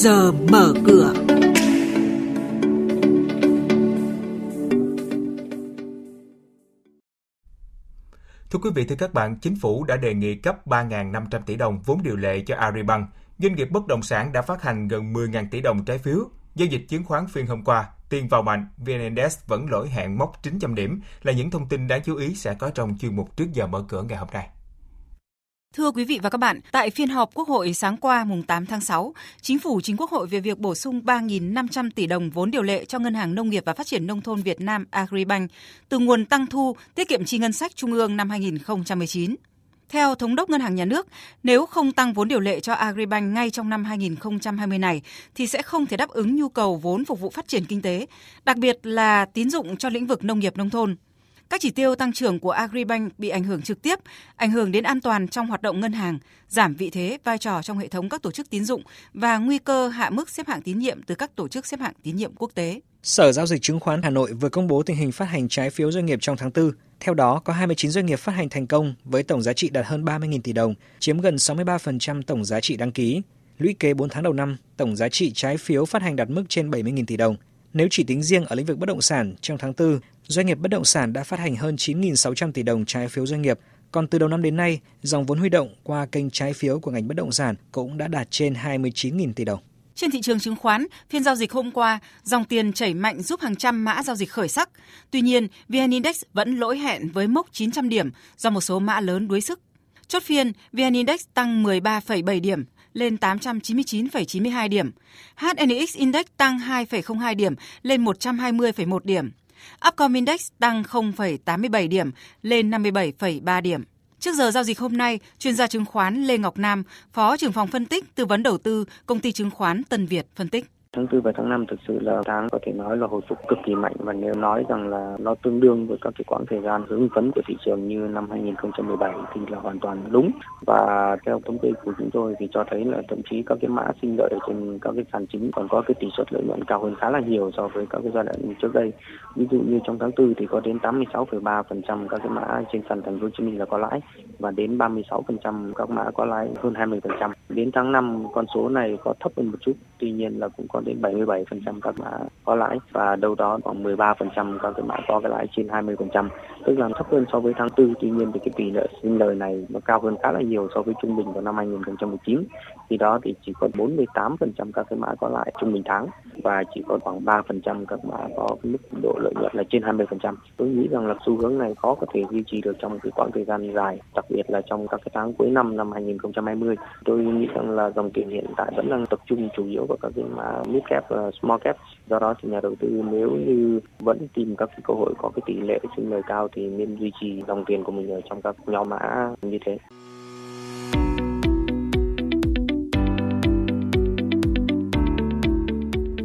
giờ mở cửa. Thưa quý vị, thưa các bạn, Chính phủ đã đề nghị cấp 3.500 tỷ đồng vốn điều lệ cho Aribank. Doanh nghiệp bất động sản đã phát hành gần 10.000 tỷ đồng trái phiếu. Giao dịch chứng khoán phiên hôm qua, tiền vào mạnh, VN Index vẫn lỗi hẹn mốc 900 điểm là những thông tin đáng chú ý sẽ có trong chuyên mục trước giờ mở cửa ngày hôm nay. Thưa quý vị và các bạn, tại phiên họp Quốc hội sáng qua mùng 8 tháng 6, Chính phủ chính Quốc hội về việc bổ sung 3.500 tỷ đồng vốn điều lệ cho Ngân hàng Nông nghiệp và Phát triển Nông thôn Việt Nam Agribank từ nguồn tăng thu tiết kiệm chi ngân sách trung ương năm 2019. Theo Thống đốc Ngân hàng Nhà nước, nếu không tăng vốn điều lệ cho Agribank ngay trong năm 2020 này thì sẽ không thể đáp ứng nhu cầu vốn phục vụ phát triển kinh tế, đặc biệt là tín dụng cho lĩnh vực nông nghiệp nông thôn. Các chỉ tiêu tăng trưởng của Agribank bị ảnh hưởng trực tiếp, ảnh hưởng đến an toàn trong hoạt động ngân hàng, giảm vị thế, vai trò trong hệ thống các tổ chức tín dụng và nguy cơ hạ mức xếp hạng tín nhiệm từ các tổ chức xếp hạng tín nhiệm quốc tế. Sở Giao dịch Chứng khoán Hà Nội vừa công bố tình hình phát hành trái phiếu doanh nghiệp trong tháng 4. Theo đó, có 29 doanh nghiệp phát hành thành công với tổng giá trị đạt hơn 30.000 tỷ đồng, chiếm gần 63% tổng giá trị đăng ký. Lũy kế 4 tháng đầu năm, tổng giá trị trái phiếu phát hành đạt mức trên 70.000 tỷ đồng. Nếu chỉ tính riêng ở lĩnh vực bất động sản, trong tháng 4, doanh nghiệp bất động sản đã phát hành hơn 9.600 tỷ đồng trái phiếu doanh nghiệp. Còn từ đầu năm đến nay, dòng vốn huy động qua kênh trái phiếu của ngành bất động sản cũng đã đạt trên 29.000 tỷ đồng. Trên thị trường chứng khoán, phiên giao dịch hôm qua, dòng tiền chảy mạnh giúp hàng trăm mã giao dịch khởi sắc. Tuy nhiên, VN Index vẫn lỗi hẹn với mốc 900 điểm do một số mã lớn đuối sức. Chốt phiên, VN Index tăng 13,7 điểm lên 899,92 điểm. HNX Index tăng 2,02 điểm lên 120,1 điểm. Upcom Index tăng 0,87 điểm lên 57,3 điểm. Trước giờ giao dịch hôm nay, chuyên gia chứng khoán Lê Ngọc Nam, Phó trưởng phòng phân tích tư vấn đầu tư, công ty chứng khoán Tân Việt phân tích. Tháng 4 và tháng 5 thực sự là tháng có thể nói là hồi phục cực kỳ mạnh. Và nếu nói rằng là nó tương đương với các cái quãng thời gian hướng phấn của thị trường như năm 2017 thì là hoàn toàn đúng. Và theo thống kê của chúng tôi thì cho thấy là thậm chí các cái mã sinh lợi trên các cái sàn chính còn có cái tỷ suất lợi nhuận cao hơn khá là nhiều so với các cái giai đoạn trước đây. Ví dụ như trong tháng 4 thì có đến 86,3% các cái mã trên sàn thành phố Hồ Chí Minh là có lãi và đến 36% các mã có lãi hơn 20% đến tháng 5 con số này có thấp hơn một chút tuy nhiên là cũng có đến 77% các mã có lãi và đâu đó khoảng 13% các cái mã có cái lãi trên 20%, tức là thấp hơn so với tháng 4. Tuy nhiên thì cái tỷ lệ sinh lời này nó cao hơn khá là nhiều so với trung bình của năm 2019. Thì đó thì chỉ có 48% các cái mã có lãi trung bình tháng và chỉ có khoảng 3% các mã có mức độ lợi nhuận là trên 20%. Tôi nghĩ rằng là xu hướng này khó có thể duy trì được trong cái quãng thời gian dài, đặc biệt là trong các cái tháng cuối năm năm 2020. Tôi nghĩ rằng là dòng tiền hiện tại vẫn đang tập trung chủ yếu vào các cái mã mid cap và small cap do đó thì nhà đầu tư nếu như vẫn tìm các cái cơ hội có cái tỷ lệ sinh lời cao thì nên duy trì dòng tiền của mình ở trong các nhóm mã như thế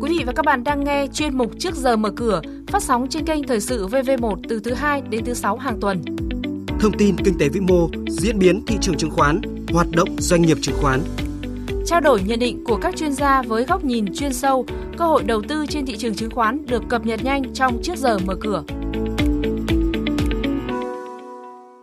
Quý vị và các bạn đang nghe chuyên mục Trước giờ mở cửa, phát sóng trên kênh Thời sự VV1 từ thứ 2 đến thứ 6 hàng tuần. Thông tin kinh tế vĩ mô, diễn biến thị trường chứng khoán, hoạt động doanh nghiệp chứng khoán, trao đổi nhận định của các chuyên gia với góc nhìn chuyên sâu, cơ hội đầu tư trên thị trường chứng khoán được cập nhật nhanh trong trước giờ mở cửa.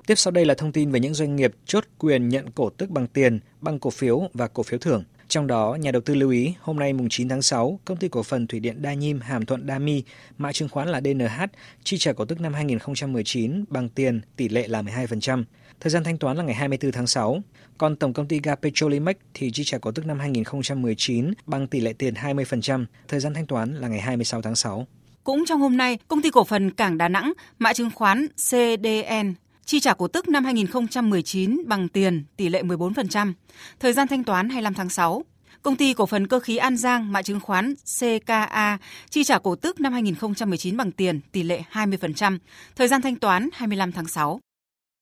Tiếp sau đây là thông tin về những doanh nghiệp chốt quyền nhận cổ tức bằng tiền, bằng cổ phiếu và cổ phiếu thưởng. Trong đó, nhà đầu tư lưu ý, hôm nay mùng 9 tháng 6, công ty cổ phần thủy điện Đa Nhiêm Hàm Thuận Đa Mi, mã chứng khoán là DNH, chi trả cổ tức năm 2019 bằng tiền, tỷ lệ là 12%. Thời gian thanh toán là ngày 24 tháng 6. Còn tổng công ty ga Petrolimex thì chi trả cổ tức năm 2019 bằng tỷ lệ tiền 20%, thời gian thanh toán là ngày 26 tháng 6. Cũng trong hôm nay, công ty cổ phần Cảng Đà Nẵng, mã chứng khoán CDN chi trả cổ tức năm 2019 bằng tiền tỷ lệ 14%, thời gian thanh toán 25 tháng 6. Công ty cổ phần cơ khí An Giang, mã chứng khoán CKA, chi trả cổ tức năm 2019 bằng tiền tỷ lệ 20%, thời gian thanh toán 25 tháng 6.